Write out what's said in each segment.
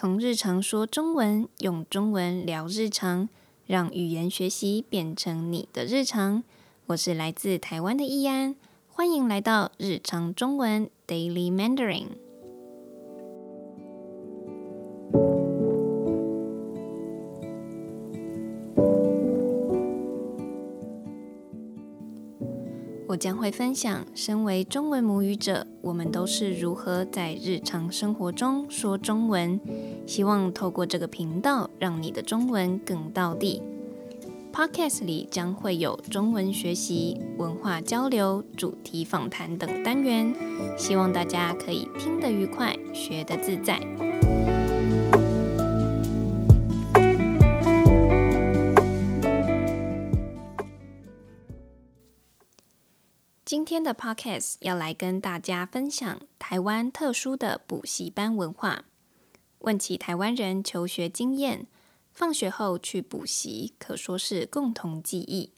从日常说中文，用中文聊日常，让语言学习变成你的日常。我是来自台湾的易安，欢迎来到日常中文 Daily Mandarin。我将会分享，身为中文母语者，我们都是如何在日常生活中说中文。希望透过这个频道，让你的中文更到地。Podcast 里将会有中文学习、文化交流、主题访谈等单元，希望大家可以听得愉快，学得自在。今天的 podcast 要来跟大家分享台湾特殊的补习班文化。问起台湾人求学经验，放学后去补习可说是共同记忆。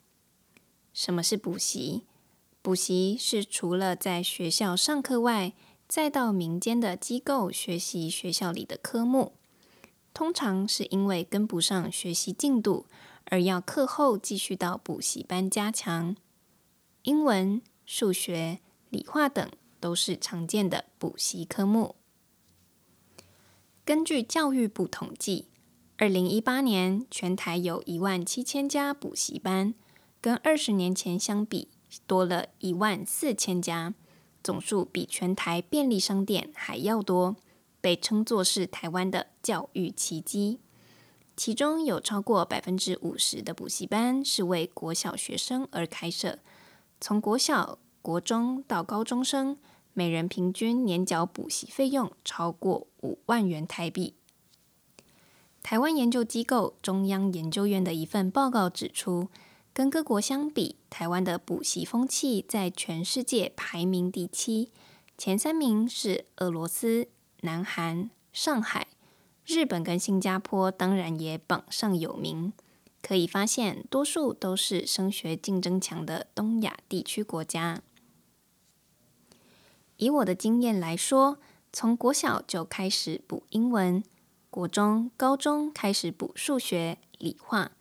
什么是补习？补习是除了在学校上课外，再到民间的机构学习学校里的科目。通常是因为跟不上学习进度，而要课后继续到补习班加强英文。数学、理化等都是常见的补习科目。根据教育部统计，二零一八年全台有一万七千家补习班，跟二十年前相比多了一万四千家，总数比全台便利商店还要多，被称作是台湾的教育奇迹。其中有超过百分之五十的补习班是为国小学生而开设。从国小、国中到高中生，每人平均年缴补习费用超过五万元台币。台湾研究机构中央研究院的一份报告指出，跟各国相比，台湾的补习风气在全世界排名第七，前三名是俄罗斯、南韩、上海、日本跟新加坡，当然也榜上有名。可以发现，多数都是升学竞争强的东亚地区国家。以我的经验来说，从国小就开始补英文，国中、高中开始补数学、理化。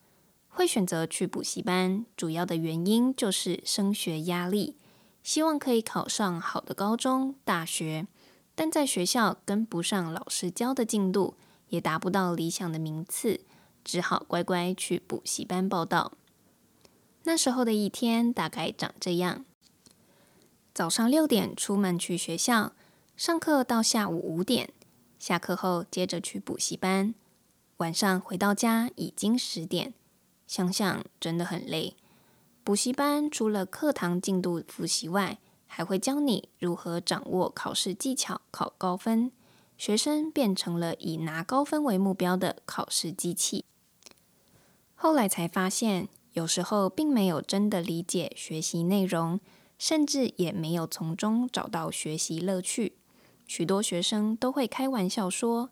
会选择去补习班，主要的原因就是升学压力，希望可以考上好的高中、大学，但在学校跟不上老师教的进度，也达不到理想的名次。只好乖乖去补习班报道。那时候的一天大概长这样：早上六点出门去学校上课，到下午五点下课后接着去补习班，晚上回到家已经十点。想想真的很累。补习班除了课堂进度复习外，还会教你如何掌握考试技巧，考高分。学生变成了以拿高分为目标的考试机器。后来才发现，有时候并没有真的理解学习内容，甚至也没有从中找到学习乐趣。许多学生都会开玩笑说：“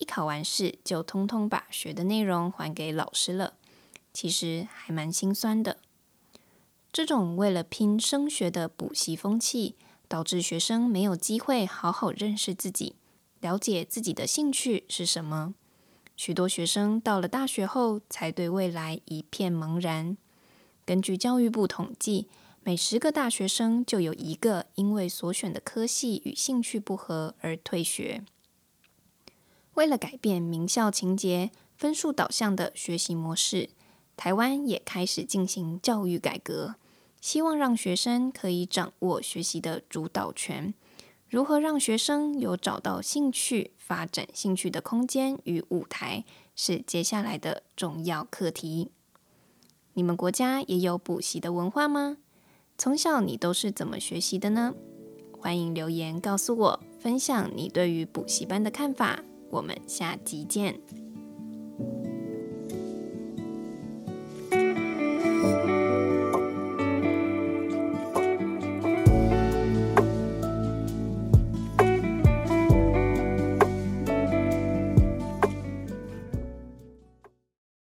一考完试就通通把学的内容还给老师了。”其实还蛮心酸的。这种为了拼升学的补习风气，导致学生没有机会好好认识自己。了解自己的兴趣是什么？许多学生到了大学后，才对未来一片茫然。根据教育部统计，每十个大学生就有一个因为所选的科系与兴趣不合而退学。为了改变名校情节、分数导向的学习模式，台湾也开始进行教育改革，希望让学生可以掌握学习的主导权。如何让学生有找到兴趣、发展兴趣的空间与舞台，是接下来的重要课题。你们国家也有补习的文化吗？从小你都是怎么学习的呢？欢迎留言告诉我，分享你对于补习班的看法。我们下集见。